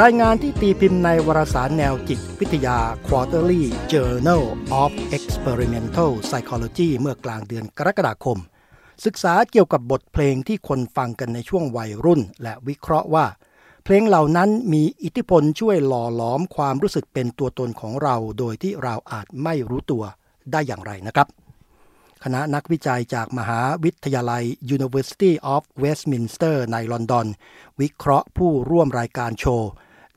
รายงานที่ตีพิมพ์ในวารสารแนวจิตวิทยา Quarterly Journal of Experimental Psychology เมื่อกลางเดือนกรกฎาคม ศึกษาเกี่ยวกับบทเพลงที่คนฟังกันในช่วงวัยรุ่น และวิเคราะห์ว่า เพลงเหล่านั้นมีอิทธิพลช่วยหล่อหลอมความรู้สึกเป็นตัวตนของเรา โดยที่เราอาจไม่รู้ตัวได้อย่างไรนะครับคณะนักวิจัยจากมหาวิทยาลัย University of Westminster ในลอนดอน วิเคราะห์ผู้ร่วมรายการโชว์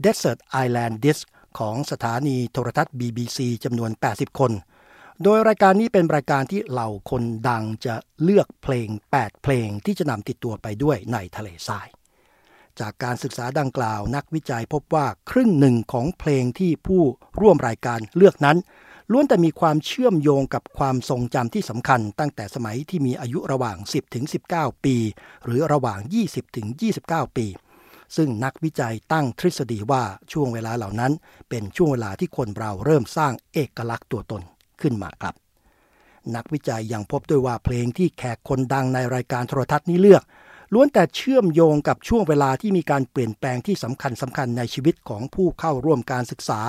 Desert Island Disc ของสถานีโทรทัศน์ BBC จำนวน 80 คน โดยรายการนี้เป็นรายการที่เหล่าคนดังจะเลือกเพลง 8 เพลงที่จะนำติดตัวไปด้วยในทะเลทราย จากการศึกษาดังกล่าวนักวิจัยพบว่าครึ่งหนึ่งของเพลงที่ผู้ร่วมรายการเลือกนั้นล้วนแต่มีความเชื่อมโยงกับความทรงจำที่สำคัญ ตั้งแต่สมัยที่มีอายุระหว่าง 10ถึง19 ปี หรือระหว่าง 20ถึง29 ปี ซึ่งนักวิจัยตั้งทฤษฎีว่าช่วงเวลาเหล่านั้น เป็นช่วงเวลาที่คนเราเริ่มสร้างเอกลักษณ์ตัวตนขึ้นมาครับ นักวิจัยยังพบด้วยว่าเพลงที่แขกคนดังในรายการโทรทัศน์นี้เลือกล้วนแต่เชื่อมโยงกับช่วงเวลาที่มีการเปลี่ยนแปลงที่สำคัญสำคัญในชีวิตของผู้เข้าร่วมการศึกษา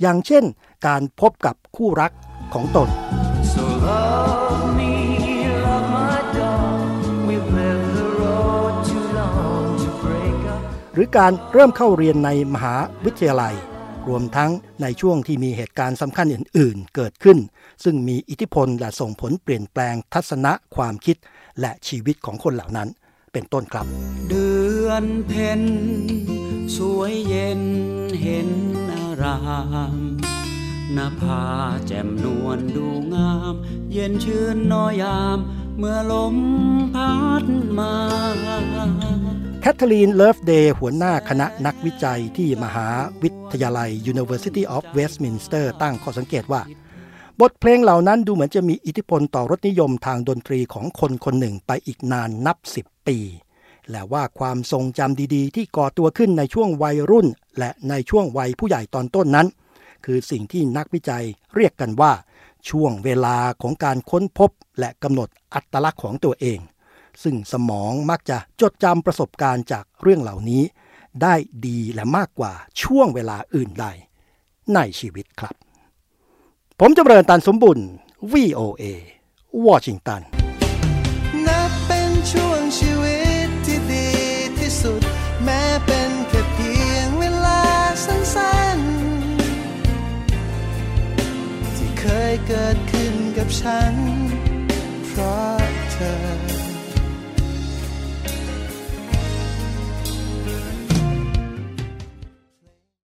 อย่างเช่น การพบกับคู่รักของตน so love รือการเริ่มเข้าเรียนในมหาวิทยาลัย รวมทั้งในช่วงที่มีเหตุการณ์สำคัญอื่น ๆ เกิดขึ้น ซึ่งมีอิทธิพลและส่งผลเปลี่ยนแปลงทัศนะความคิดและชีวิตของคนเหล่านั้น เป็นต้นครับ เดือนเพ็ญสวยเย็นเห็นอารามนภาแจ่มนวลดูงาม เย็นชื่นน้อยาม เมื่อลมพัดมา แคทเธอรีนเลิฟเดย์หัวหน้าคณะนักวิจัยที่มหาวิทยาลัย University of Westminster ตั้งข้อสังเกตว่า บทเพลงเหล่านั้นดูเหมือนจะมีอิทธิพลต่อรสนิยมทางดนตรีของคนคนหนึ่งไปอีกนานนับสิบปี และว่าความทรงจำดีๆ ที่ก่อตัวขึ้นในช่วงวัยรุ่น และในช่วงวัยผู้ใหญ่ตอนต้นนั้น คือสิ่งที่นักวิจัยเรียกกันว่า ช่วงเวลาของการค้นพบและกำหนดอัตลักษณ์ของตัวเอง ซึ่งสมองมักจะจดจำประสบการณ์จากเรื่องเหล่านี้ ได้ดีและมากกว่าช่วงเวลาอื่นใด ในชีวิตครับ ผมจำเริญตันสมบุญ VOA วอชิงตันนับเป็นช่วงชีวิตที่ดีที่สุด แม้เป็นแค่เพียงเวลาสั้นๆ ที่เคยเกิดขึ้นกับฉัน เพราะเธอ